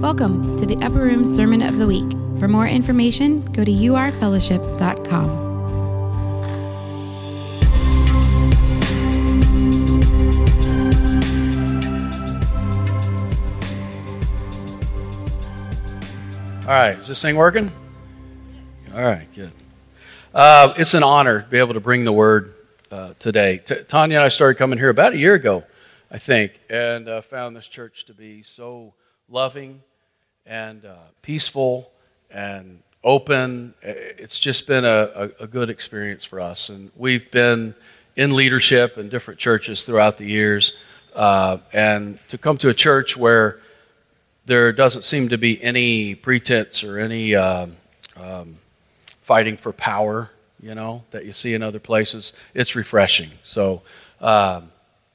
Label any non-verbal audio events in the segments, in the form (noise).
Welcome to the Upper Room Sermon of the Week. For more information, go to urfellowship.com. All right, is this thing working? All right, good. Uh, it's an honor to be able to bring the word uh, today. T- Tanya and I started coming here about a year ago, I think, and uh, found this church to be so loving and uh, peaceful and open. It's just been a, a, good experience for us. And we've been in leadership in different churches throughout the years. Uh, and to come to a church where there doesn't seem to be any pretense or any um, um, fighting for power, you know, that you see in other places. It's refreshing. So, um,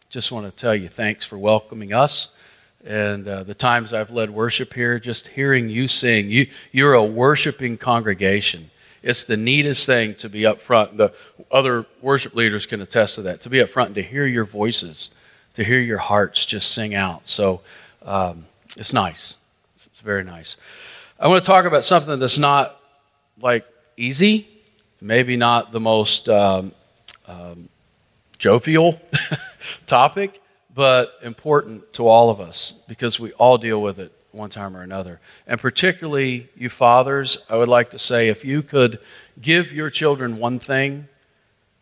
just want to tell you thanks for welcoming us. And uh, the times I've led worship here, just hearing you sing, you, you're a worshiping congregation. It's the neatest thing to be up front. The other worship leaders can attest to that. To be up front and to hear your voices, to hear your hearts just sing out. So, um, it's nice. It's very nice. I want to talk about something that's not like easy, maybe not the most um, um, jovial (laughs) topic, but important to all of us because we all deal with it one time or another. And particularly you fathers, I would like to say if you could give your children one thing,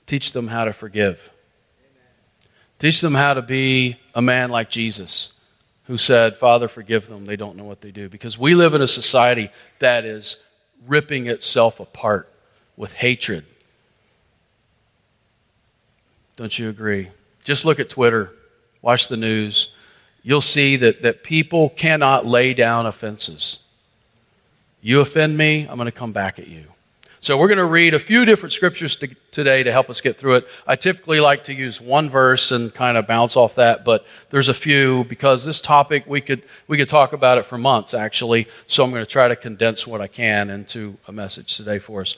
teach them how to forgive. Teach them how to be a man like Jesus who said, Father, forgive them. They don't know what they do. Because we live in a society that is ripping itself apart with hatred. Don't you agree? Just look at Twitter, watch the news. You'll see that, that people cannot lay down offenses. You offend me, I'm going to come back at you. So we're going to read a few different scriptures to, today to help us get through it. I typically like to use one verse and kind of bounce off that, but there's a few because this topic we could we could talk about it for months actually. So I'm going to try to condense what I can into a message today for us.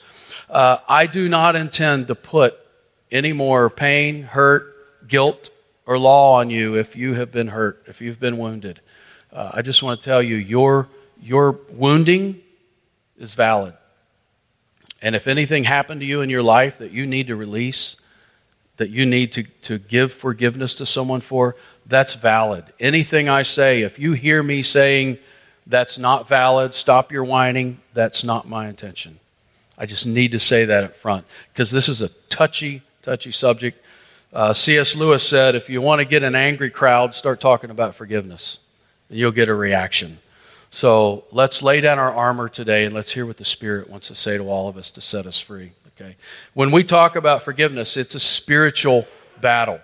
Uh, I do not intend to put any more pain, hurt, guilt, or law on you if you have been hurt, if you've been wounded. Uh, I just want to tell you your your wounding is valid. And if anything happened to you in your life that you need to release, that you need to, to give forgiveness to someone for, that's valid. Anything I say, if you hear me saying that's not valid, stop your whining, that's not my intention. I just need to say that up front because this is a touchy, touchy subject. Uh, C.S. Lewis said if you want to get an angry crowd, start talking about forgiveness, and you'll get a reaction. So let's lay down our armor today and let's hear what the Spirit wants to say to all of us to set us free. Okay? When we talk about forgiveness, it's a spiritual battle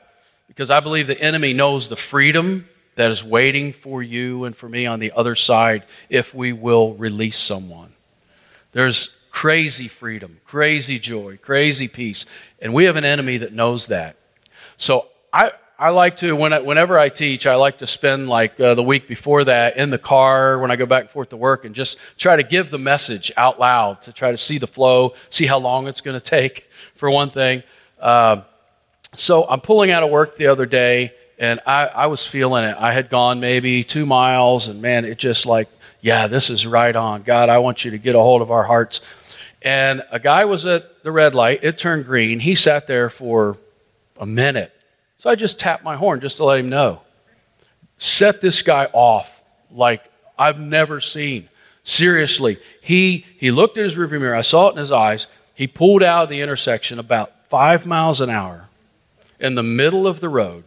because I believe the enemy knows the freedom that is waiting for you and for me on the other side if we will release someone. There's crazy freedom, crazy joy, crazy peace, and we have an enemy that knows that. So I, I like to, when I, whenever I teach, I like to spend like uh, the week before that in the car when I go back and forth to work and just try to give the message out loud to try to see the flow, see how long it's going to take, for one thing. Uh, so I'm pulling out of work the other day and I, I was feeling it. I had gone maybe two miles and man, it just like, yeah, this is right on. God, I want you to get a hold of our hearts. And a guy was at the red light. It turned green. He sat there for a minute so I just tapped my horn just to let him know. Set this guy off like I've never seen. Seriously, he, he looked at his rearview mirror. I saw it in his eyes. He pulled out of the intersection about five miles an hour in the middle of the road,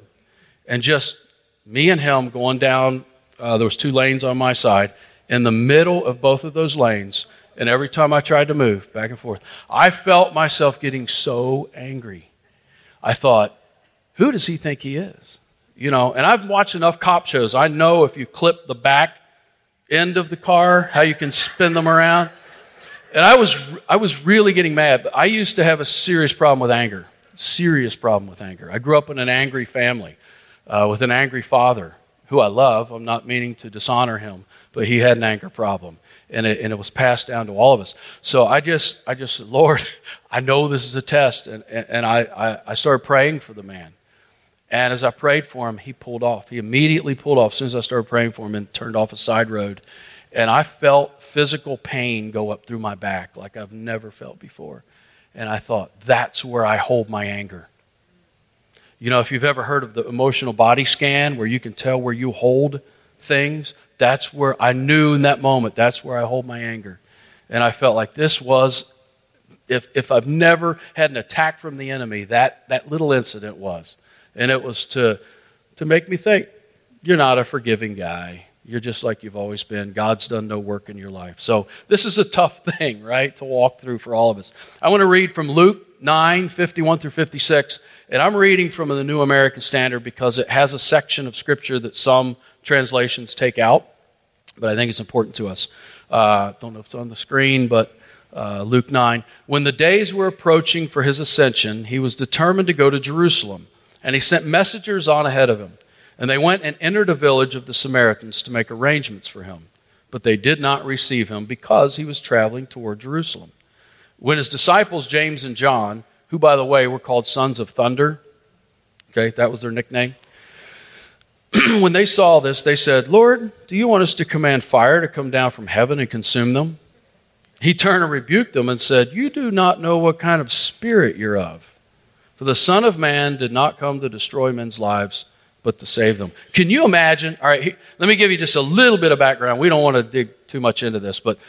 and just me and him going down. Uh, there was two lanes on my side. In the middle of both of those lanes, and every time I tried to move back and forth, I felt myself getting so angry. I thought, who does he think he is? You know, and I've watched enough cop shows. I know if you clip the back end of the car, how you can spin them around. And I was, I was really getting mad. But I used to have a serious problem with anger. Serious problem with anger. I grew up in an angry family uh, with an angry father who I love. I'm not meaning to dishonor him, but he had an anger problem. And it, and it was passed down to all of us. So I just, I just said, Lord, (laughs) I know this is a test. And, and I, I, I started praying for the man. And as I prayed for him, he pulled off. He immediately pulled off as soon as I started praying for him and turned off a side road. And I felt physical pain go up through my back like I've never felt before. And I thought, that's where I hold my anger. You know, if you've ever heard of the emotional body scan where you can tell where you hold things, that's where I knew in that moment, that's where I hold my anger. And I felt like this was, if, if I've never had an attack from the enemy, that, that little incident was. And it was to, to make me think, you're not a forgiving guy. You're just like you've always been. God's done no work in your life. So this is a tough (laughs) thing, right, to walk through for all of us. I want to read from Luke 9, 51 through 56. And I'm reading from the New American Standard because it has a section of Scripture that some translations take out, but I think it's important to us. Uh, don't know if it's on the screen, but uh, Luke 9. When the days were approaching for his ascension, he was determined to go to Jerusalem, and he sent messengers on ahead of him. And they went and entered a village of the Samaritans to make arrangements for him. But they did not receive him because he was traveling toward Jerusalem. When his disciples, James and John, who, by the way, were called sons of thunder, okay, that was their nickname, (clears throat) when they saw this, they said, Lord, do you want us to command fire to come down from heaven and consume them? He turned and rebuked them and said, You do not know what kind of spirit you're of. For the Son of Man did not come to destroy men's lives but to save them. Can you imagine? All right, let me give you just a little bit of background. We don't want to dig too much into this, but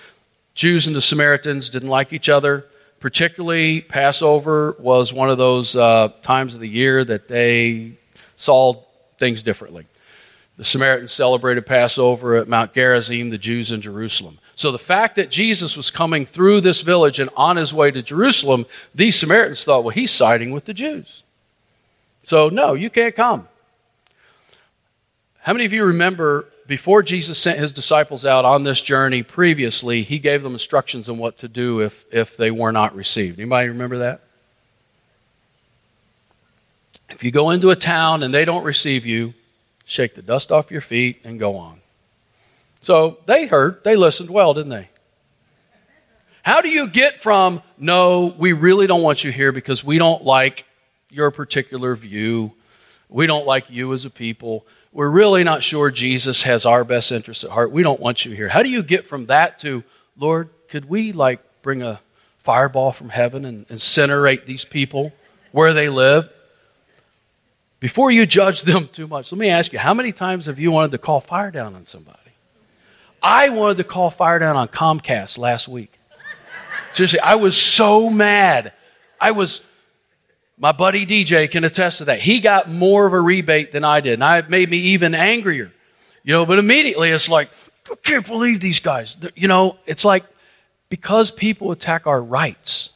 Jews and the Samaritans didn't like each other. Particularly, Passover was one of those uh, times of the year that they saw things differently. The Samaritans celebrated Passover at Mount Gerizim, the Jews in Jerusalem. So the fact that Jesus was coming through this village and on his way to Jerusalem, these Samaritans thought, well, he's siding with the Jews. So, no, you can't come. How many of you remember before Jesus sent his disciples out on this journey previously, he gave them instructions on what to do if, if they were not received? Anybody remember that? If you go into a town and they don't receive you, shake the dust off your feet and go on. So they heard, they listened well, didn't they? How do you get from, no, we really don't want you here because we don't like your particular view, we don't like you as a people, we're really not sure Jesus has our best interests at heart. We don't want you here. How do you get from that to, Lord, could we like bring a fireball from heaven and incinerate these people where they live? Before you judge them (laughs) too much, let me ask you, how many times have you wanted to call fire down on somebody? I wanted to call fire down on Comcast last week. Seriously, I was so mad. I was my buddy DJ can attest to that. He got more of a rebate than I did, and I made me even angrier. You know, but immediately it's like, I can't believe these guys. You know, it's like because people attack our rights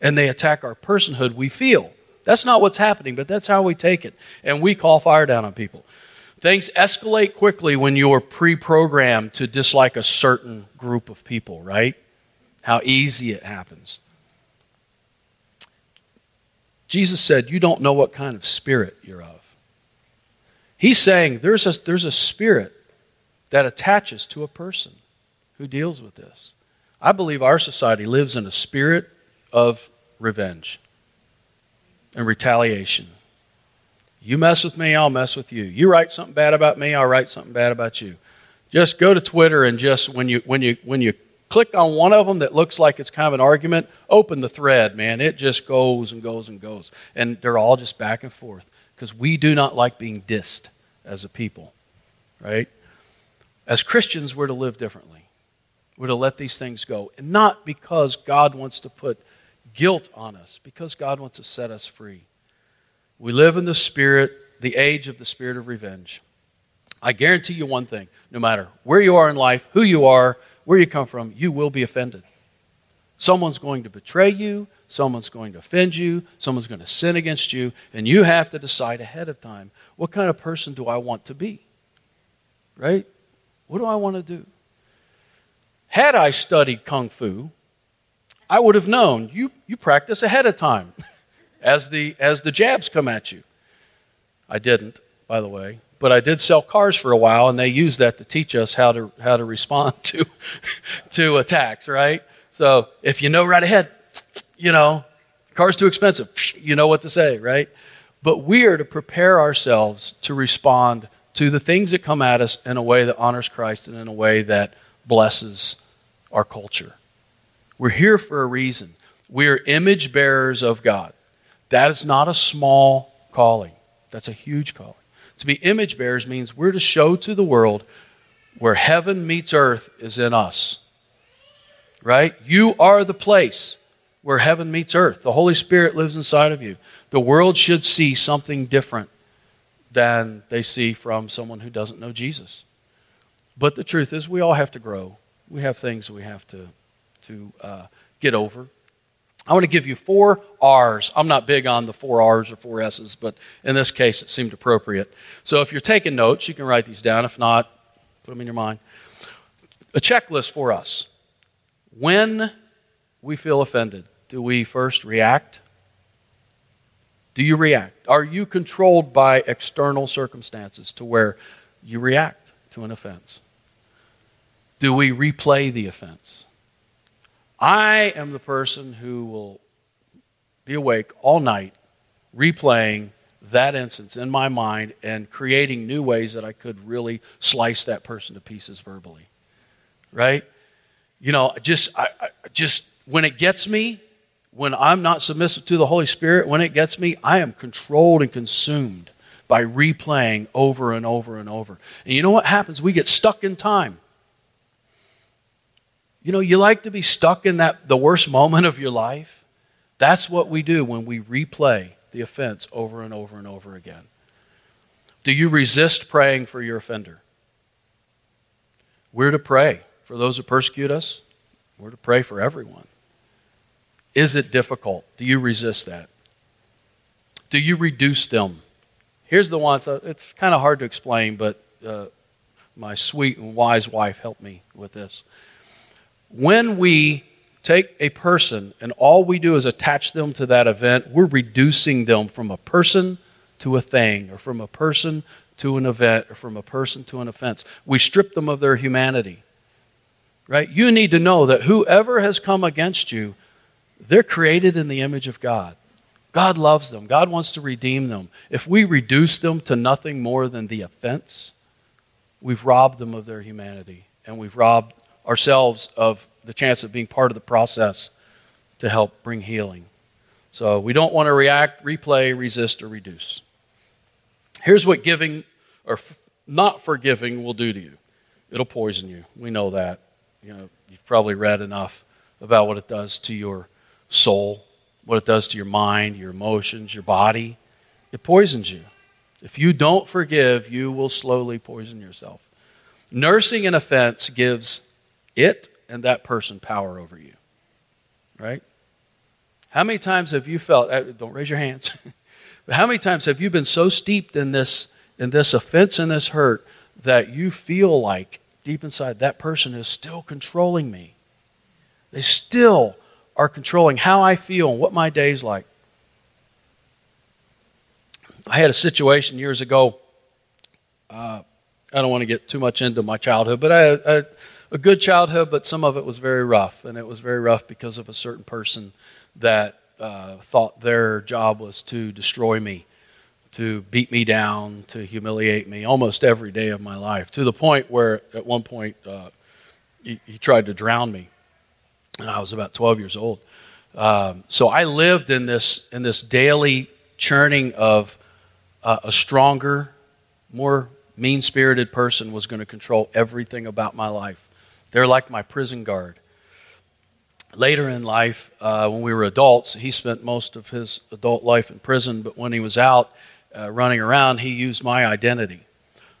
and they attack our personhood, we feel. That's not what's happening, but that's how we take it. And we call fire down on people. Things escalate quickly when you're pre programmed to dislike a certain group of people, right? How easy it happens. Jesus said, You don't know what kind of spirit you're of. He's saying there's a, there's a spirit that attaches to a person who deals with this. I believe our society lives in a spirit of revenge and retaliation. You mess with me, I'll mess with you. You write something bad about me, I'll write something bad about you. Just go to Twitter and just when you when you when you click on one of them that looks like it's kind of an argument, open the thread, man. It just goes and goes and goes. And they're all just back and forth because we do not like being dissed as a people, right? As Christians, we're to live differently. We're to let these things go. And not because God wants to put guilt on us, because God wants to set us free. We live in the spirit, the age of the spirit of revenge. I guarantee you one thing no matter where you are in life, who you are, where you come from, you will be offended. Someone's going to betray you, someone's going to offend you, someone's going to sin against you, and you have to decide ahead of time what kind of person do I want to be? Right? What do I want to do? Had I studied Kung Fu, I would have known you, you practice ahead of time (laughs) as the, as the jabs come at you. I didn't, by the way but I did sell cars for a while, and they used that to teach us how to how to respond (laughs) to to attacks, right? So if you know right ahead, you know, car's too expensive, (sniffs) you know what to say, right? But we are to prepare ourselves to respond to the things that come at us in a way that honors Christ and in a way that blesses our culture. We're here for a reason. We are image bearers of God. That is not a small calling, that's a huge calling. To be image bearers means we're to show to the world where heaven meets earth is in us. Right? You are the place where heaven meets earth. The Holy Spirit lives inside of you. The world should see something different than they see from someone who doesn't know Jesus. But the truth is, we all have to grow. We have things we have to, to uh, get over. I want to give you four R's. I'm not big on the four R's or four S's, but in this case, it seemed appropriate. So if you're taking notes, you can write these down. If not, put them in your mind. A checklist for us. When we feel offended, do we first react? Do you react? Are you controlled by external circumstances to where you react to an offense? Do we replay the offense? I am the person who will be awake all night replaying that instance in my mind and creating new ways that I could really slice that person to pieces verbally. Right? You know, just I, I, just when it gets me, when I'm not submissive to the Holy Spirit, when it gets me, I am controlled and consumed by replaying over and over and over. And you know what happens? We get stuck in time. You know, you like to be stuck in that the worst moment of your life. That's what we do when we replay the offense over and over and over again. Do you resist praying for your offender? We're to pray for those who persecute us. We're to pray for everyone. Is it difficult? Do you resist that? Do you reduce them? Here's the one. So it's kind of hard to explain, but uh, my sweet and wise wife helped me with this. When we take a person and all we do is attach them to that event, we're reducing them from a person to a thing, or from a person to an event, or from a person to an offense. We strip them of their humanity. Right? You need to know that whoever has come against you, they're created in the image of God. God loves them. God wants to redeem them. If we reduce them to nothing more than the offense, we've robbed them of their humanity and we've robbed ourselves of the chance of being part of the process to help bring healing. So we don't want to react, replay, resist, or reduce. Here's what giving or not forgiving will do to you it'll poison you. We know that. You know, you've probably read enough about what it does to your soul, what it does to your mind, your emotions, your body. It poisons you. If you don't forgive, you will slowly poison yourself. Nursing an offense gives it and that person power over you. Right? How many times have you felt, uh, don't raise your hands, but (laughs) how many times have you been so steeped in this, in this offense and this hurt that you feel like deep inside that person is still controlling me? They still are controlling how I feel and what my day's like. I had a situation years ago. Uh, I don't want to get too much into my childhood, but I, had a, good childhood, but some of it was very rough. And it was very rough because of a certain person that uh, thought their job was to destroy me, to beat me down, to humiliate me almost every day of my life, to the point where at one point uh, he, he tried to drown me and I was about 12 years old. Um, so I lived in this in this daily churning of uh, a stronger, more mean-spirited person was going to control everything about my life. They're like my prison guard. Later in life, uh, when we were adults, he spent most of his adult life in prison. But when he was out uh, running around, he used my identity.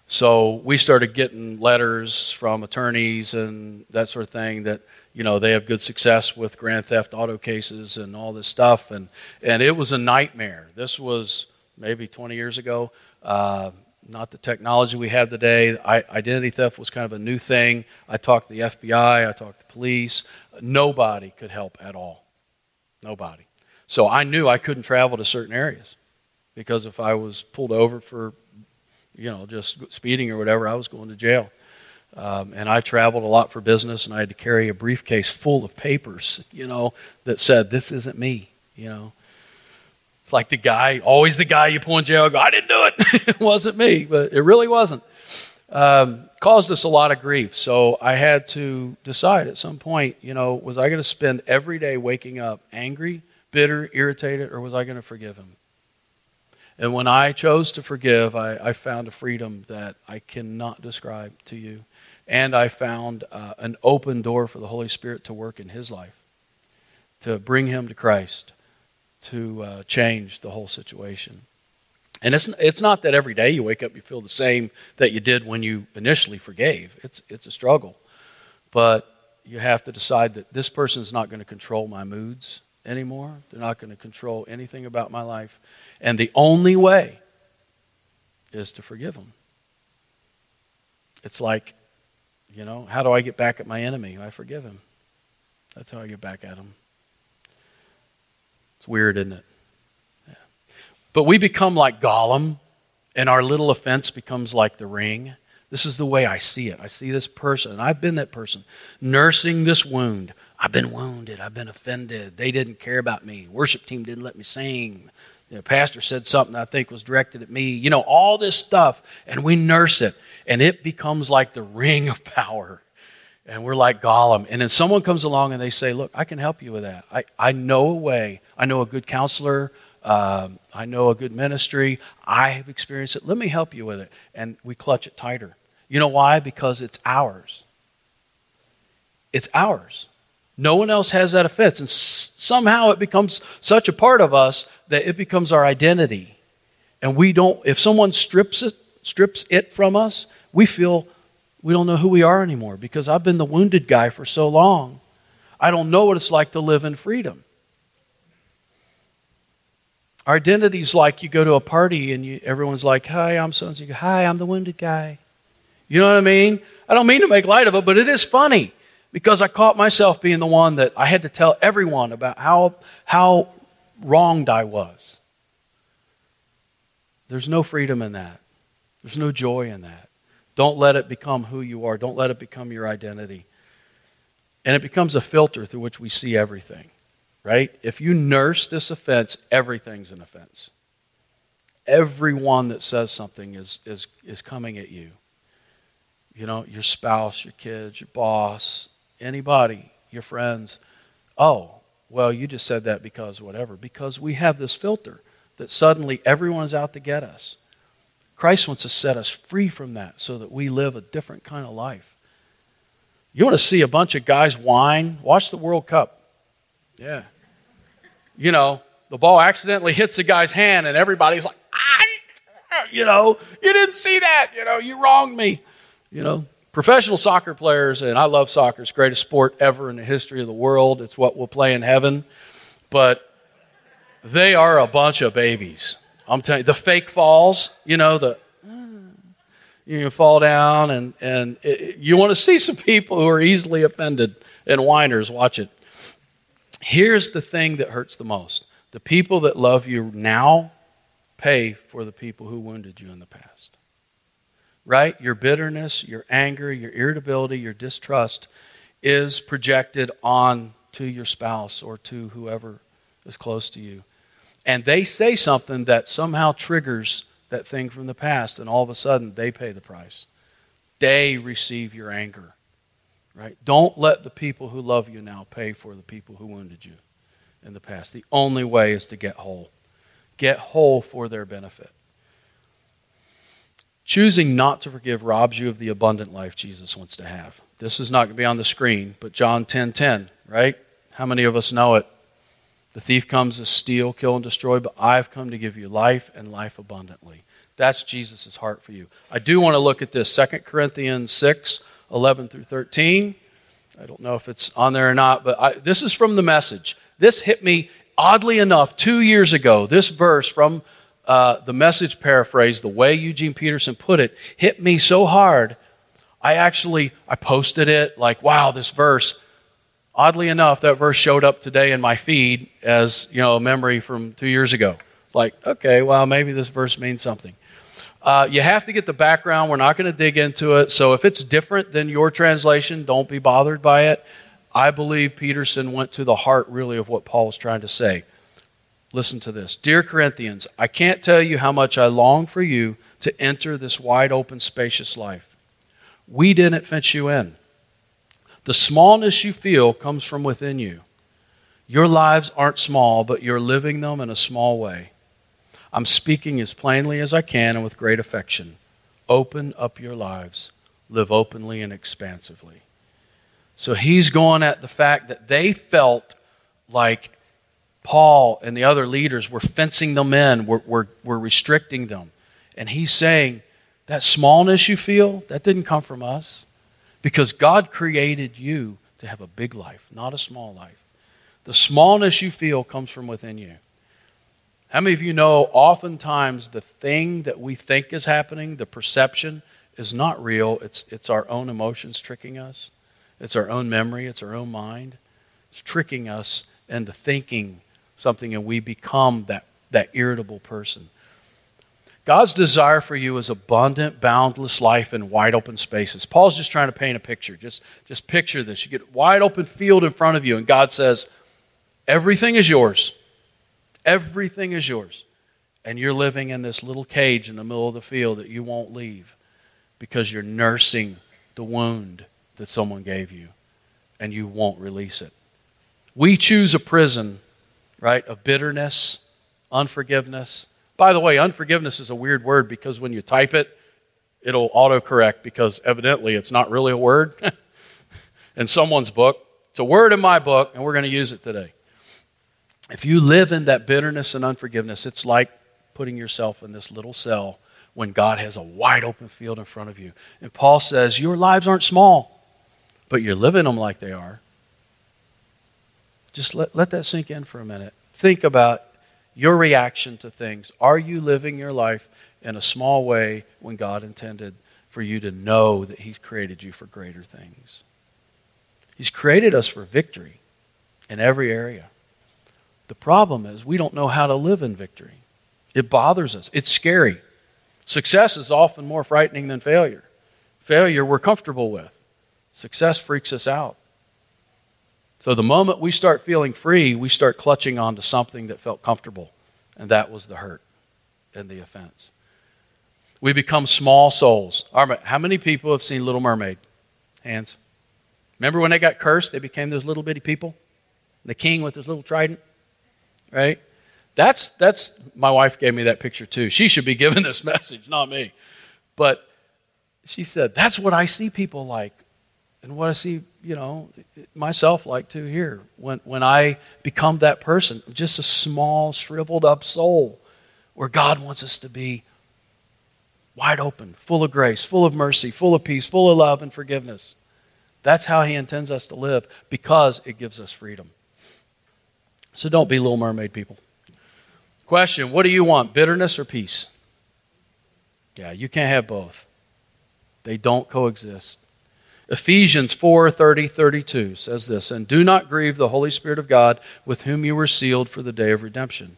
So we started getting letters from attorneys and that sort of thing that you know they have good success with grand theft auto cases and all this stuff and and it was a nightmare this was maybe 20 years ago uh, not the technology we have today. I, identity theft was kind of a new thing. I talked to the fbi i talked to police. Nobody could help at all. Nobody. So i knew i couldn't travel to certain areas because if i was pulled over for you know just speeding or whatever i was going to jail. Um, and I traveled a lot for business, and I had to carry a briefcase full of papers, you know, that said, "This isn't me," you know. It's like the guy, always the guy you pull in jail. Go, I didn't do it. (laughs) it wasn't me, but it really wasn't. Um, caused us a lot of grief. So I had to decide at some point, you know, was I going to spend every day waking up angry, bitter, irritated, or was I going to forgive him? And when I chose to forgive, I, I, found a freedom that I cannot describe to you. And I found uh, an open door for the Holy Spirit to work in his life, to bring him to Christ, to uh, change the whole situation. And it's, it's not that every day you wake up you feel the same that you did when you initially forgave. It's, it's a struggle. But you have to decide that this person is not going to control my moods anymore. They're not going to control anything about my life. And the only way is to forgive them. It's like, you know, how do I get back at my enemy? I forgive him. That's how I get back at him. It's weird, isn't it? But we become like Gollum, and our little offense becomes like the ring. This is the way I see it. I see this person, and I've been that person, nursing this wound. I've been wounded. I've been offended. They didn't care about me. Worship team didn't let me sing. The pastor said something I think was directed at me. You know, all this stuff, and we nurse it, and it becomes like the ring of power. And we're like Gollum. And then someone comes along and they say, Look, I can help you with that. I, I know a way. I know a good counselor. Um, I know a good ministry. I have experienced it. Let me help you with it. And we clutch it tighter. You know why? Because it's ours. It's ours. No one else has that offense. And s- somehow it becomes such a part of us that it becomes our identity. And we don't, if someone strips it, strips it from us, we feel we don't know who we are anymore because I've been the wounded guy for so long. I don't know what it's like to live in freedom. Our identity's like you go to a party and you, everyone's like, Hi, I'm so and so. Hi, I'm the wounded guy. You know what I mean? I don't mean to make light of it, but it is funny because I caught myself being the one that I had to tell everyone about how, how wronged I was. There's no freedom in that, there's no joy in that. Don't let it become who you are, don't let it become your identity. And it becomes a filter through which we see everything right? If you nurse this offense, everything's an offense. Everyone that says something is, is, is coming at you. You know, your spouse, your kids, your boss, anybody, your friends. Oh, well, you just said that because whatever. Because we have this filter that suddenly everyone's out to get us. Christ wants to set us free from that so that we live a different kind of life. You want to see a bunch of guys whine? Watch the World Cup. Yeah you know, the ball accidentally hits a guy's hand and everybody's like, ah, you know, you didn't see that, you know, you wronged me. You know, professional soccer players, and I love soccer, it's the greatest sport ever in the history of the world. It's what we'll play in heaven. But they are a bunch of babies. I'm telling you, the fake falls, you know, the you fall down, and, and it, you want to see some people who are easily offended and whiners. Watch it. Here's the thing that hurts the most the people that love you now pay for the people who wounded you in the past. Right? Your bitterness, your anger, your irritability, your distrust is projected on to your spouse or to whoever is close to you. And they say something that somehow triggers that thing from the past, and all of a sudden they pay the price. They receive your anger. Right? Don't let the people who love you now pay for the people who wounded you in the past. The only way is to get whole. Get whole for their benefit. Choosing not to forgive robs you of the abundant life Jesus wants to have. This is not going to be on the screen, but John 10:10, 10, 10, right? How many of us know it? The thief comes to steal, kill, and destroy, but I've come to give you life and life abundantly. That's Jesus' heart for you. I do want to look at this. 2 Corinthians 6, 11 through 13. I don't know if it's on there or not, but I, this is from the message. This hit me oddly enough two years ago. This verse from uh, the message paraphrase, the way Eugene Peterson put it, hit me so hard. I actually I posted it like, wow, this verse. Oddly enough, that verse showed up today in my feed as you know a memory from two years ago. It's like, okay, well, maybe this verse means something. Uh, you have to get the background. We're not going to dig into it. So if it's different than your translation, don't be bothered by it. I believe Peterson went to the heart, really, of what Paul was trying to say. Listen to this. Dear Corinthians, I can't tell you how much I long for you to enter this wide open, spacious life. We didn't fence you in. The smallness you feel comes from within you. Your lives aren't small, but you're living them in a small way. I'm speaking as plainly as I can and with great affection. Open up your lives. Live openly and expansively. So he's going at the fact that they felt like Paul and the other leaders were fencing them in, were, were, were restricting them. And he's saying, that smallness you feel, that didn't come from us. Because God created you to have a big life, not a small life. The smallness you feel comes from within you. How many of you know oftentimes the thing that we think is happening, the perception, is not real? It's, it's our own emotions tricking us, it's our own memory, it's our own mind. It's tricking us into thinking something, and we become that, that irritable person. God's desire for you is abundant, boundless life in wide open spaces. Paul's just trying to paint a picture. Just, just picture this. You get wide open field in front of you, and God says, Everything is yours. Everything is yours. And you're living in this little cage in the middle of the field that you won't leave because you're nursing the wound that someone gave you and you won't release it. We choose a prison, right, of bitterness, unforgiveness, by the way, unforgiveness is a weird word because when you type it, it'll autocorrect because evidently it's not really a word (laughs) in someone's book. It's a word in my book, and we're going to use it today. If you live in that bitterness and unforgiveness, it's like putting yourself in this little cell when God has a wide open field in front of you. And Paul says, Your lives aren't small, but you're living them like they are. Just let, let that sink in for a minute. Think about your reaction to things. Are you living your life in a small way when God intended for you to know that He's created you for greater things? He's created us for victory in every area. The problem is we don't know how to live in victory. It bothers us, it's scary. Success is often more frightening than failure. Failure we're comfortable with, success freaks us out. So the moment we start feeling free, we start clutching onto something that felt comfortable, and that was the hurt and the offense. We become small souls. How many people have seen Little Mermaid? Hands. Remember when they got cursed, they became those little bitty people? The king with his little trident? Right? That's, that's, my wife gave me that picture too. She should be given this (laughs) message, not me. But she said, that's what I see people like and what I see, you know, myself like to here. When, when I become that person, just a small, shriveled up soul where God wants us to be wide open, full of grace, full of mercy, full of peace, full of love and forgiveness. That's how He intends us to live because it gives us freedom. So don't be Little Mermaid people. Question What do you want, bitterness or peace? Yeah, you can't have both, they don't coexist. Ephesians 4 30, 32 says this And do not grieve the Holy Spirit of God, with whom you were sealed for the day of redemption.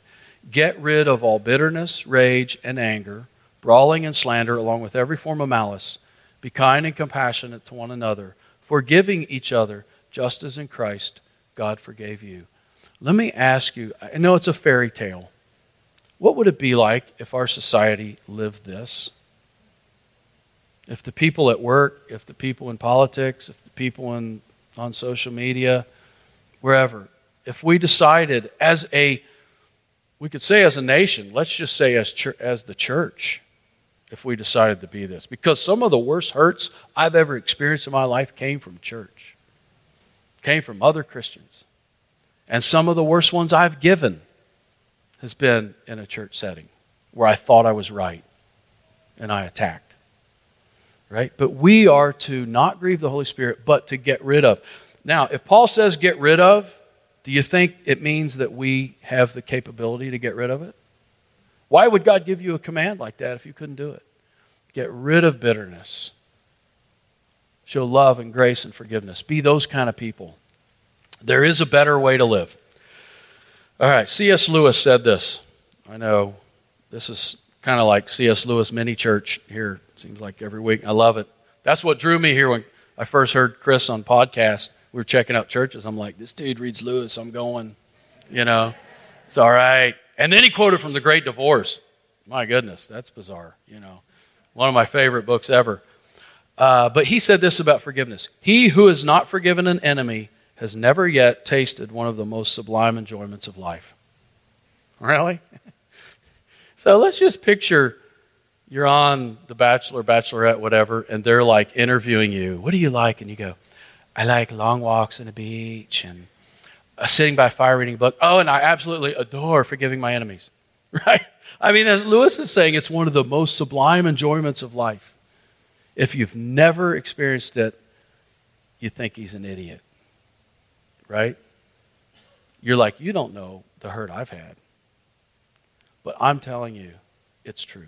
Get rid of all bitterness, rage, and anger, brawling and slander, along with every form of malice. Be kind and compassionate to one another, forgiving each other, just as in Christ God forgave you. Let me ask you I know it's a fairy tale. What would it be like if our society lived this? If the people at work, if the people in politics, if the people in, on social media, wherever, if we decided as a, we could say as a nation, let's just say as, as the church, if we decided to be this. Because some of the worst hurts I've ever experienced in my life came from church, came from other Christians. And some of the worst ones I've given has been in a church setting where I thought I was right and I attacked right? But we are to not grieve the Holy Spirit, but to get rid of. Now, if Paul says get rid of, do you think it means that we have the capability to get rid of it? Why would God give you a command like that if you couldn't do it? Get rid of bitterness. Show love and grace and forgiveness. Be those kind of people. There is a better way to live. All right, C.S. Lewis said this. I know this is kind of like C.S. Lewis mini church here Seems like every week. I love it. That's what drew me here when I first heard Chris on podcast. We were checking out churches. I'm like, this dude reads Lewis. I'm going, you know, it's all right. And then he quoted from The Great Divorce. My goodness, that's bizarre, you know. One of my favorite books ever. Uh, but he said this about forgiveness He who has not forgiven an enemy has never yet tasted one of the most sublime enjoyments of life. Really? (laughs) so let's just picture you're on The Bachelor, Bachelorette, whatever, and they're like interviewing you. What do you like? And you go, I like long walks on the beach and sitting by a fire reading a book. Oh, and I absolutely adore forgiving my enemies. (laughs) Right? I mean, as Lewis is saying, it's one of the most sublime enjoyments of life. If you've never experienced it, you think he's an idiot. Right? You're like, you don't know the hurt I've had. But I'm telling you, it's true.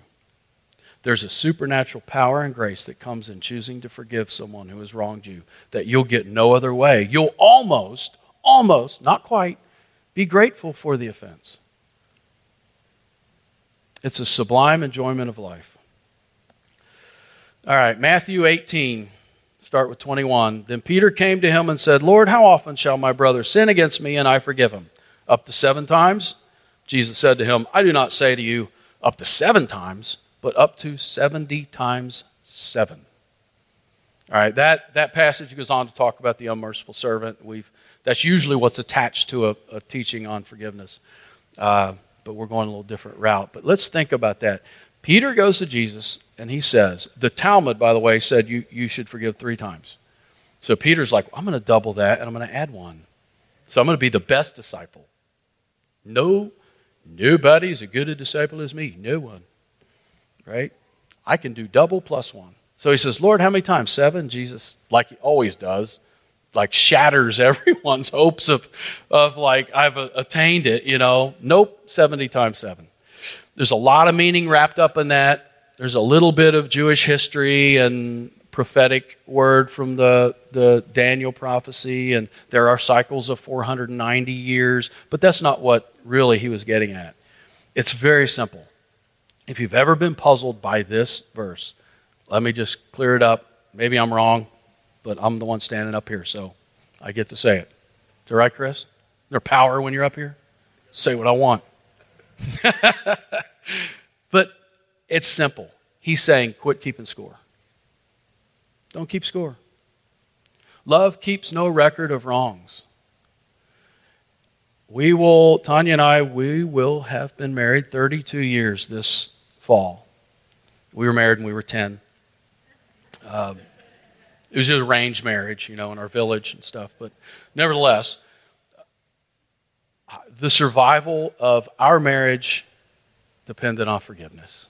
There's a supernatural power and grace that comes in choosing to forgive someone who has wronged you that you'll get no other way. You'll almost, almost, not quite, be grateful for the offense. It's a sublime enjoyment of life. All right, Matthew 18, start with 21. Then Peter came to him and said, Lord, how often shall my brother sin against me and I forgive him? Up to seven times? Jesus said to him, I do not say to you up to seven times but up to 70 times 7. All right, that, that passage goes on to talk about the unmerciful servant. We've, that's usually what's attached to a, a teaching on forgiveness. Uh, but we're going a little different route. But let's think about that. Peter goes to Jesus and he says, the Talmud, by the way, said you, you should forgive three times. So Peter's like, I'm going to double that and I'm going to add one. So I'm going to be the best disciple. No, nobody's as good a disciple as me. No one right? I can do double plus one. So he says, Lord, how many times? Seven? Jesus, like he always does, like shatters (laughs) everyone's hopes of, of like, I've attained it, you know. Nope, 70 times seven. There's a lot of meaning wrapped up in that. There's a little bit of Jewish history and prophetic word from the, the Daniel prophecy, and there are cycles of 490 years, but that's not what really he was getting at. It's very simple. If you've ever been puzzled by this verse, let me just clear it up. Maybe I'm wrong, but I'm the one standing up here, so I get to say it. Is that right, Chris? Is there power when you're up here? Say what I want. (laughs) but it's simple. He's saying, quit keeping score. Don't keep score. Love keeps no record of wrongs. We will, Tanya and I, we will have been married 32 years this fall. We were married when we were 10. Um, it was an arranged marriage, you know, in our village and stuff. But nevertheless, the survival of our marriage depended on forgiveness.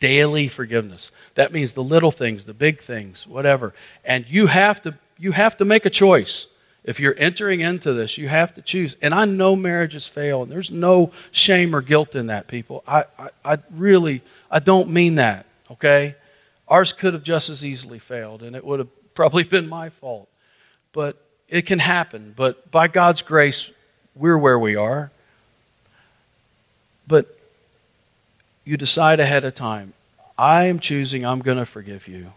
Daily forgiveness. That means the little things, the big things, whatever. And you have to you have to make a choice. If you're entering into this, you have to choose. And I know marriages fail, and there's no shame or guilt in that, people. I, I, I really, I don't mean that, okay? Ours could have just as easily failed, and it would have probably been my fault. But it can happen. But by God's grace, we're where we are. But you decide ahead of time I am choosing, I'm going to forgive you.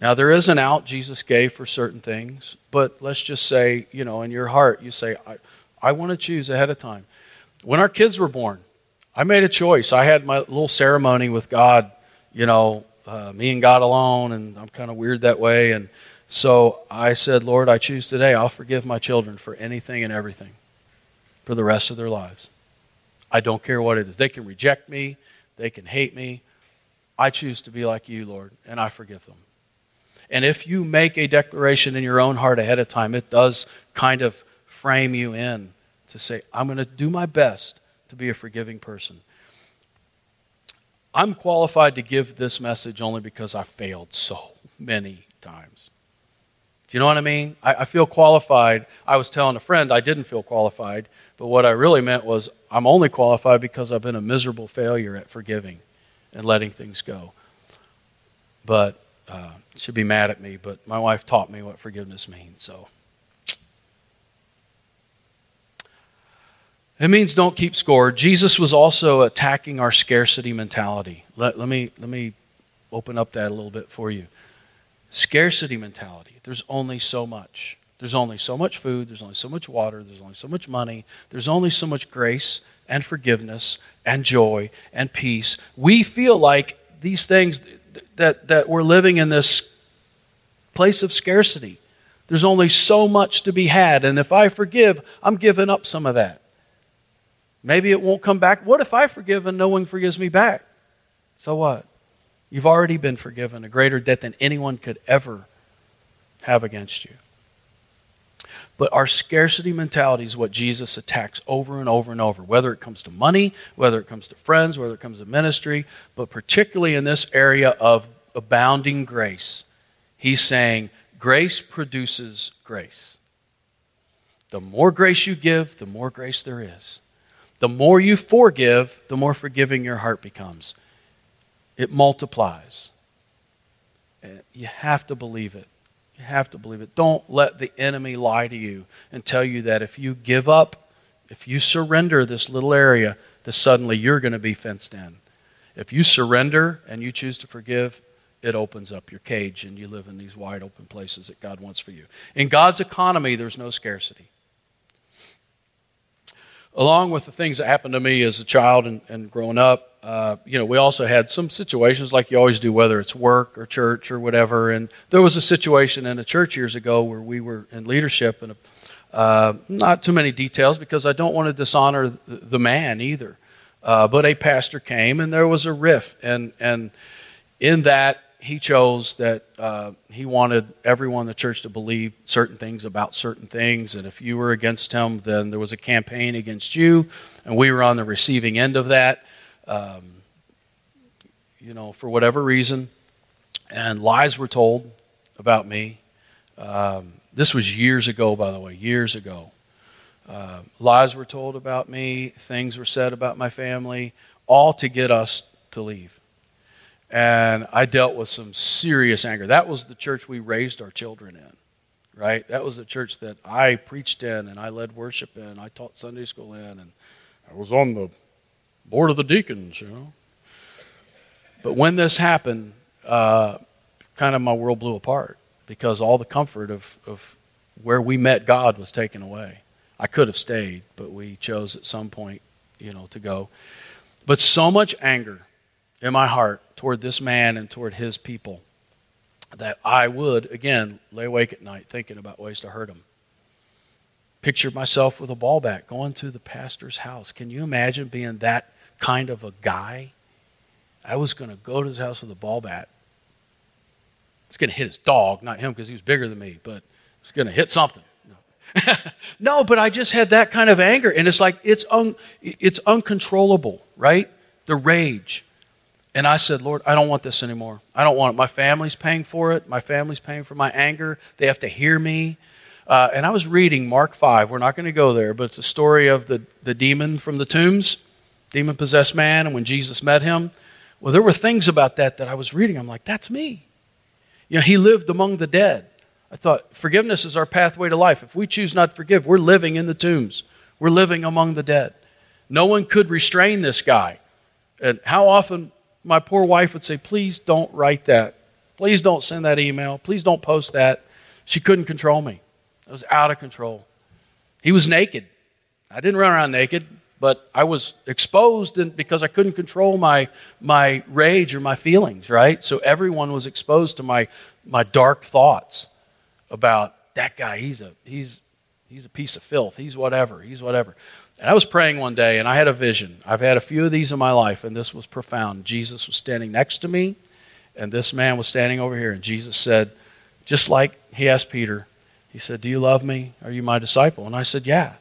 Now, there is an out Jesus gave for certain things, but let's just say, you know, in your heart, you say, I, I want to choose ahead of time. When our kids were born, I made a choice. I had my little ceremony with God, you know, uh, me and God alone, and I'm kind of weird that way. And so I said, Lord, I choose today. I'll forgive my children for anything and everything for the rest of their lives. I don't care what it is. They can reject me, they can hate me. I choose to be like you, Lord, and I forgive them. And if you make a declaration in your own heart ahead of time, it does kind of frame you in to say, I'm going to do my best to be a forgiving person. I'm qualified to give this message only because I failed so many times. Do you know what I mean? I, I, feel qualified. I was telling a friend I didn't feel qualified, but what I really meant was I'm only qualified because I've been a miserable failure at forgiving and letting things go. But uh, should be mad at me, but my wife taught me what forgiveness means. So it means don't keep score. Jesus was also attacking our scarcity mentality. Let, let me let me open up that a little bit for you. Scarcity mentality. There's only so much. There's only so much food. There's only so much water. There's only so much money. There's only so much grace and forgiveness and joy and peace. We feel like these things that, that we're living in this place of scarcity. There's only so much to be had. And if I forgive, I'm giving up some of that. Maybe it won't come back. What if I forgive and no one forgives me back? So what? You've already been forgiven a greater debt than anyone could ever have against you. But our scarcity mentality is what Jesus attacks over and over and over, whether it comes to money, whether it comes to friends, whether it comes to ministry, but particularly in this area of abounding grace. He's saying grace produces grace. The more grace you give, the more grace there is. The more you forgive, the more forgiving your heart becomes. It multiplies. You have to believe it. You have to believe it. Don't let the enemy lie to you and tell you that if you give up, if you surrender this little area, that suddenly you're going to be fenced in. If you surrender and you choose to forgive, it opens up your cage and you live in these wide open places that God wants for you. In God's economy, there's no scarcity along with the things that happened to me as a child and, and growing up, uh, you know, we also had some situations like you always do, whether it's work or church or whatever. And there was a situation in a church years ago where we were in leadership, and uh, not too many details because I don't want to dishonor the man either. Uh, but a pastor came, and there was a riff, and and in that he chose that uh, he wanted everyone in the church to believe certain things about certain things. And if you were against him, then there was a campaign against you. And we were on the receiving end of that, um, you know, for whatever reason. And lies were told about me. Um, this was years ago, by the way, years ago. Uh, lies were told about me, things were said about my family, all to get us to leave and I dealt with some serious anger. That was the church we raised our children in, right? That was the church that I preached in and I led worship in. I taught Sunday school in, and I was on the board of the deacons, you know. But when this happened, uh, kind of my world blew apart because all the comfort of, of where we met God was taken away. I could have stayed, but we chose at some point, you know, to go. But so much anger in my heart toward this man and toward his people that I would, again, lay awake at night thinking about ways to hurt him. Pictured myself with a ball bat going to the pastor's house. Can you imagine being that kind of a guy? I was going to go to his house with a ball bat. It's going to hit his dog, not him because he was bigger than me, but it's going to hit something. No. (laughs) no, but I just had that kind of anger, and it's like it's un, it's uncontrollable, right? The rage. And I said, Lord, I don't want this anymore. I don't want it. My family's paying for it. My family's paying for my anger. They have to hear me. Uh, and I was reading Mark 5. We're not going to go there, but it's a story of the, the demon from the tombs, demon possessed man, and when Jesus met him. Well, there were things about that that I was reading. I'm like, that's me. You know, he lived among the dead. I thought, forgiveness is our pathway to life. If we choose not to forgive, we're living in the tombs, we're living among the dead. No one could restrain this guy. And how often my poor wife would say, Please don't write that. Please don't send that email. Please don't post that. She couldn't control me. I was out of control. He was naked. I didn't run around naked, but I was exposed and because I couldn't control my, my rage or my feelings, right? So everyone was exposed to my, my dark thoughts about that guy. He's a, he's, he's a piece of filth. He's whatever. He's whatever. And I was praying one day and I had a vision. I've had a few of these in my life, and this was profound. Jesus was standing next to me, and this man was standing over here. And Jesus said, just like he asked Peter, he said, Do you love me? Are you my disciple? And I said, Yeah.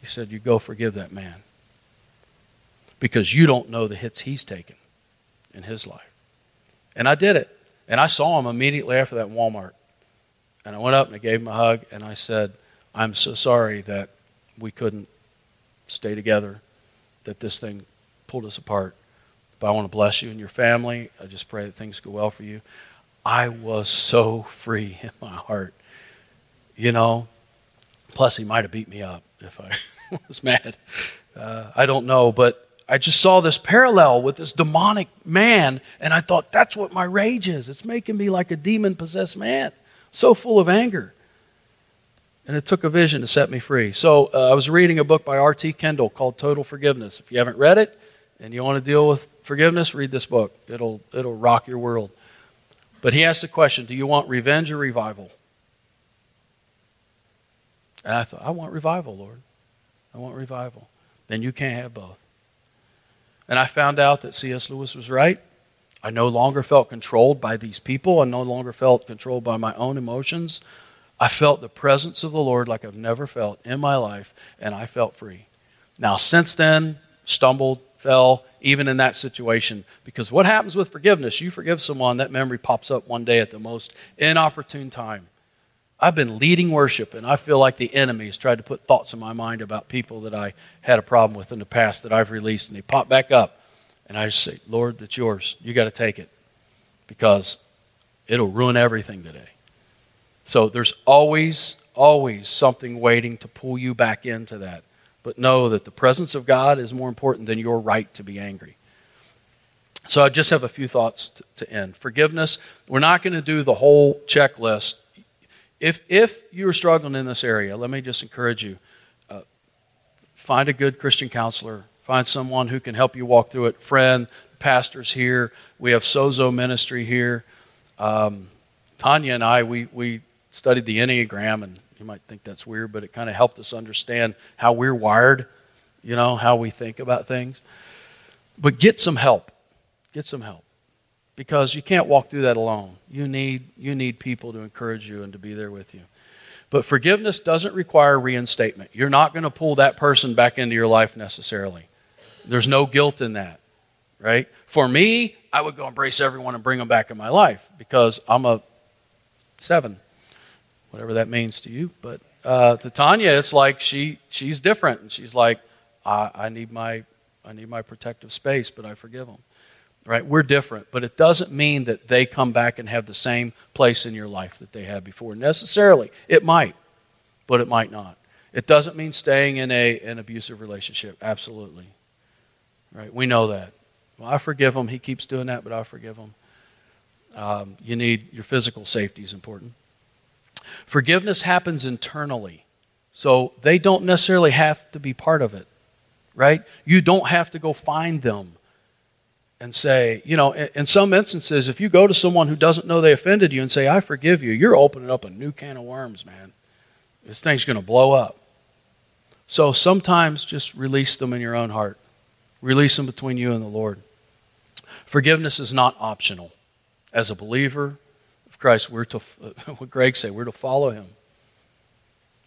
He said, You go forgive that man. Because you don't know the hits he's taken in his life. And I did it. And I saw him immediately after that Walmart. And I went up and I gave him a hug and I said, I'm so sorry that we couldn't stay together, that this thing pulled us apart. But I want to bless you and your family. I just pray that things go well for you. I was so free in my heart. You know, plus he might have beat me up if I (laughs) was mad. Uh, I don't know, but I just saw this parallel with this demonic man, and I thought, that's what my rage is. It's making me like a demon possessed man, so full of anger and it took a vision to set me free. So uh, I was reading a book by R.T. Kendall called Total Forgiveness. If you haven't read it and you want to deal with forgiveness, read this book. It'll it'll rock your world. But he asked the question Do you want revenge or revival? And I thought, I want revival, Lord. I want revival. Then you can't have both. And I found out that C.S. Lewis was right. I no longer felt controlled by these people. I no longer felt controlled by my own emotions. I felt the presence of the Lord like I've never felt in my life, and I felt free. Now, since then, stumbled, fell, even in that situation. Because what happens with forgiveness? You forgive someone, that memory pops up one day at the most inopportune time. I've been leading worship, and I feel like the enemy has tried to put thoughts in my mind about people that I had a problem with in the past that I've released, and they pop back up. And I just say, Lord, that's yours. You got to take it because it'll ruin everything today. So there's always, always something waiting to pull you back into that. But know that the presence of God is more important than your right to be angry. So I just have a few thoughts to, to end. Forgiveness, we're not going to do the whole checklist. If, if you're struggling in this area, let me just encourage you uh, find a good Christian counselor, Find someone who can help you walk through it. Friend, pastors here. We have Sozo Ministry here. Um, Tanya and I, we, we studied the Enneagram, and you might think that's weird, but it kind of helped us understand how we're wired, you know, how we think about things. But get some help. Get some help. Because you can't walk through that alone. You need, you need people to encourage you and to be there with you. But forgiveness doesn't require reinstatement. You're not going to pull that person back into your life necessarily. There's no guilt in that, right? For me, I would go embrace everyone and bring them back in my life because I'm a seven, whatever that means to you. But uh, to Tanya, it's like she she's different, and she's like, I, I need my I need my protective space, but I forgive them. Right? We're different, but it doesn't mean that they come back and have the same place in your life that they had before. Necessarily, it might, but it might not. It doesn't mean staying in a an abusive relationship. Absolutely. Right? We know that. Well, I forgive him. He keeps doing that, but I forgive him. Um, you need your physical safety is important. Forgiveness happens internally, so they don't necessarily have to be part of it, right? You don't have to go find them and say, you know, in, some instances, if you go to someone who doesn't know they offended you and say, I forgive you, you're opening up a new can of worms, man. This thing's going to blow up. So sometimes just release them in your own heart. Release them between you and the Lord. Forgiveness is not optional. As a believer of Christ, we're to, (laughs) what Greg said, we're to follow him.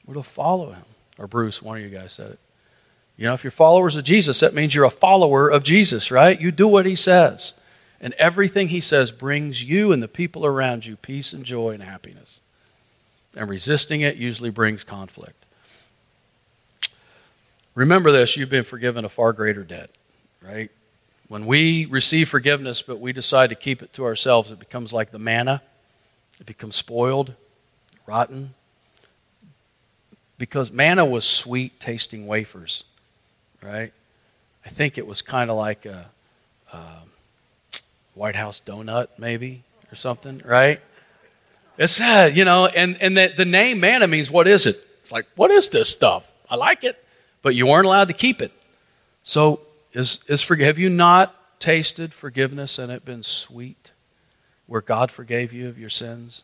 We're to follow him. Or Bruce, one of you guys said it. You know, if you're followers of Jesus, that means you're a follower of Jesus, right? You do what he says. And everything he says brings you and the people around you peace and joy and happiness. And resisting it usually brings conflict. Remember this you've been forgiven a far greater debt right? When we receive forgiveness, but we decide to keep it to ourselves, it becomes like the manna. It becomes spoiled, rotten. Because manna was sweet tasting wafers, right? I think it was kind of like a, a White House donut, maybe, or something, right? It's, uh, you know, and, and the, the name manna means what is it? It's like, what is this stuff? I like it, but you weren't allowed to keep it. So is, is for, have you not tasted forgiveness and it been sweet? Where God forgave you of your sins?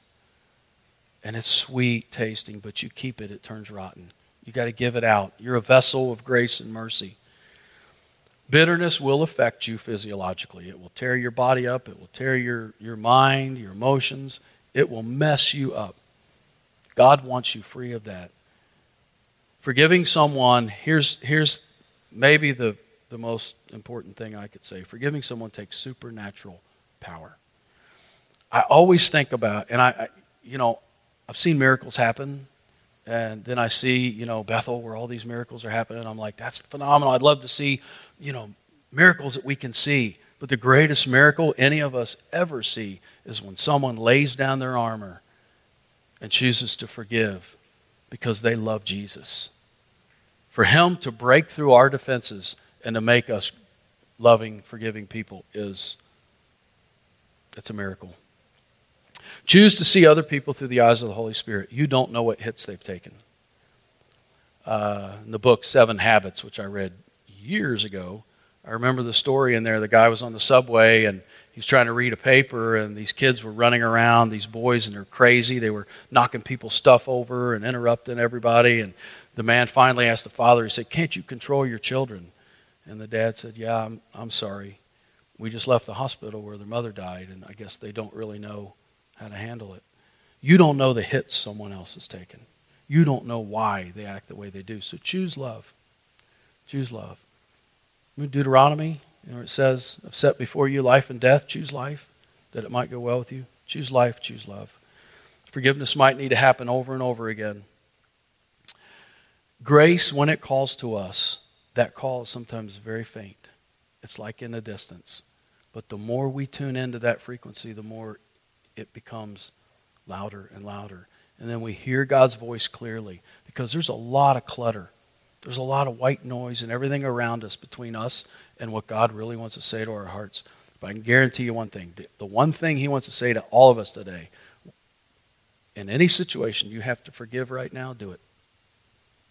And it's sweet tasting, but you keep it, it turns rotten. You got to give it out. You're a vessel of grace and mercy. Bitterness will affect you physiologically. It will tear your body up. It will tear your, your mind, your emotions. It will mess you up. God wants you free of that. Forgiving someone, here's, here's maybe the the most important thing I could say. Forgiving someone takes supernatural power. I always think about, and I, I, you know, I've seen miracles happen, and then I see, you know, Bethel where all these miracles are happening. I'm like, that's phenomenal. I'd love to see, you know, miracles that we can see. But the greatest miracle any of us ever see is when someone lays down their armor and chooses to forgive because they love Jesus. For Him to break through our defenses and to make us loving, forgiving people is it's a miracle. Choose to see other people through the eyes of the Holy Spirit. You don't know what hits they've taken. Uh, in the book Seven Habits, which I read years ago, I remember the story in there. The guy was on the subway and he was trying to read a paper, and these kids were running around, these boys, and they're crazy. They were knocking people's stuff over and interrupting everybody. And the man finally asked the father, he said, Can't you control your children? And the dad said, Yeah, I'm, I'm sorry. We just left the hospital where their mother died, and I guess they don't really know how to handle it. You don't know the hits someone else has taken. You don't know why they act the way they do. So choose love. Choose love. Deuteronomy, you know, it says, I've set before you life and death. Choose life, that it might go well with you. Choose life, choose love. Forgiveness might need to happen over and over again. Grace, when it calls to us, that call is sometimes very faint. It's like in the distance. But the more we tune into that frequency, the more it becomes louder and louder. And then we hear God's voice clearly because there's a lot of clutter. There's a lot of white noise and everything around us between us and what God really wants to say to our hearts. But I can guarantee you one thing the, the one thing He wants to say to all of us today in any situation you have to forgive right now, do it.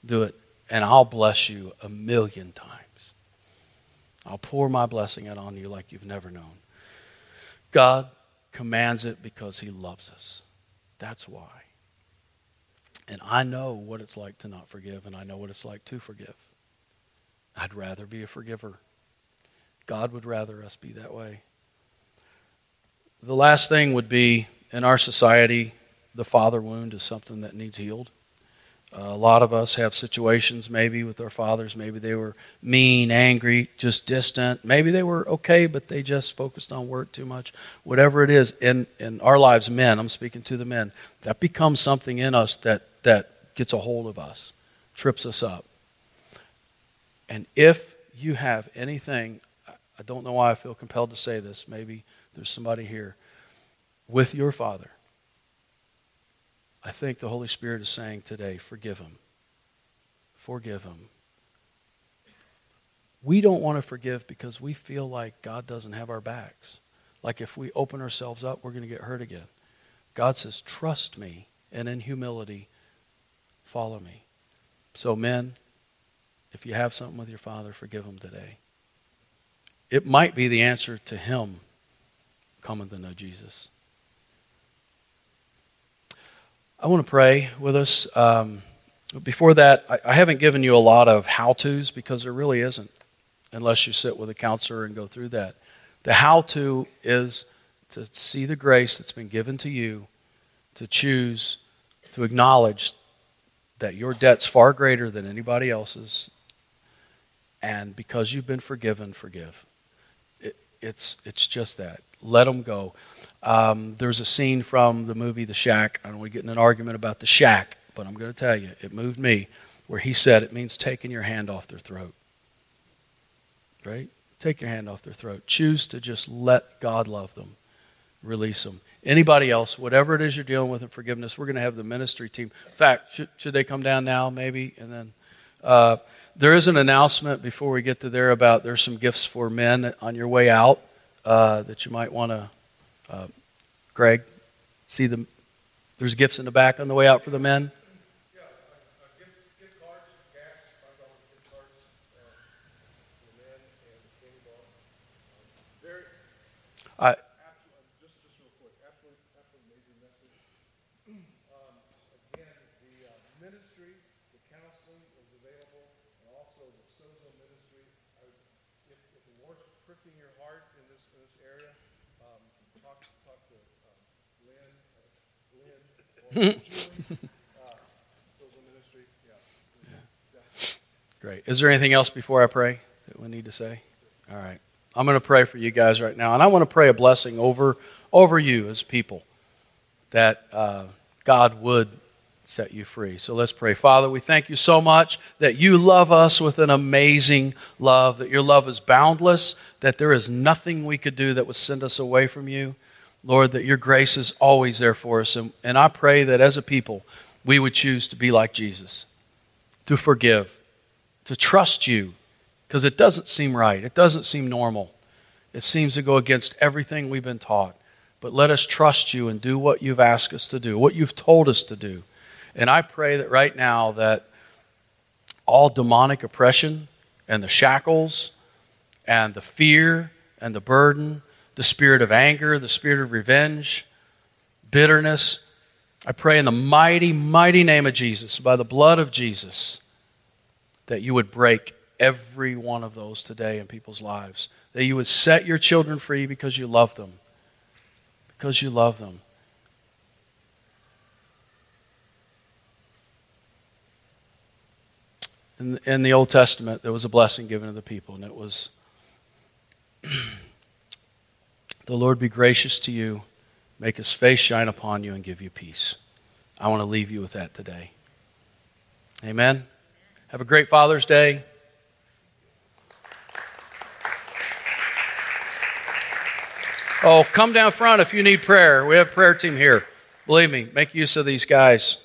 Do it. And I'll bless you a million times. I'll pour my blessing out on you like you've never known. God commands it because He loves us. That's why. And I know what it's like to not forgive, and I know what it's like to forgive. I'd rather be a forgiver. God would rather us be that way. The last thing would be in our society, the father wound is something that needs healed. Uh, a lot of us have situations maybe with our fathers. Maybe they were mean, angry, just distant. Maybe they were okay, but they just focused on work too much. Whatever it is in, in our lives, men, I'm speaking to the men, that becomes something in us that, that gets a hold of us, trips us up. And if you have anything, I don't know why I feel compelled to say this, maybe there's somebody here, with your father I think the Holy Spirit is saying today, forgive him. Forgive him. We don't want to forgive because we feel like God doesn't have our backs. Like if we open ourselves up, we're going to get hurt again. God says, trust me, and in humility, follow me. So, men, if you have something with your father, forgive him today. It might be the answer to him coming to know Jesus. I want to pray with us. Um, before that, I, I haven't given you a lot of how to's because there really isn't, unless you sit with a counselor and go through that. The how to is to see the grace that's been given to you, to choose, to acknowledge that your debt's far greater than anybody else's, and because you've been forgiven, forgive. It, it's, it's just that. Let them go. Um, there's a scene from the movie The Shack. I don't want to get in an argument about The Shack, but I'm going to tell you, it moved me, where he said it means taking your hand off their throat. Right? Take your hand off their throat. Choose to just let God love them, release them. Anybody else, whatever it is you're dealing with in forgiveness, we're going to have the ministry team. In fact, should, should they come down now, maybe? And then uh, there is an announcement before we get to there about there's some gifts for men on your way out uh, that you might want to uh, Greg, see the there's gifts in the back on the way out for the men. Great. Is there anything else before I pray that we need to say? All right. I'm going to pray for you guys right now, and I want to pray a blessing over over you as people that uh, God would set you free. So let's pray. Father, we thank you so much that you love us with an amazing love, that your love is boundless, that there is nothing we could do that would send us away from you. Lord, that your grace is always there for us. And, and I pray that as a people, we would choose to be like Jesus, to forgive, to trust you, because it doesn't seem right. It doesn't seem normal. It seems to go against everything we've been taught. But let us trust you and do what you've asked us to do, what you've told us to do. And I pray that right now that all demonic oppression and the shackles and the fear and the burden the spirit of anger, the spirit of revenge, bitterness. I pray in the mighty, mighty name of Jesus, by the blood of Jesus, that you would break every one of those today in people's lives. That you would set your children free because you love them. Because you love them. In, the Old Testament, there was a blessing given to the people, and it was (clears throat) the Lord be gracious to you, make his face shine upon you, and give you peace. I want to leave you with that today. Amen. Have a great Father's Day. Oh, come down front if you need prayer. We have a prayer team here. Believe me, make use of these guys.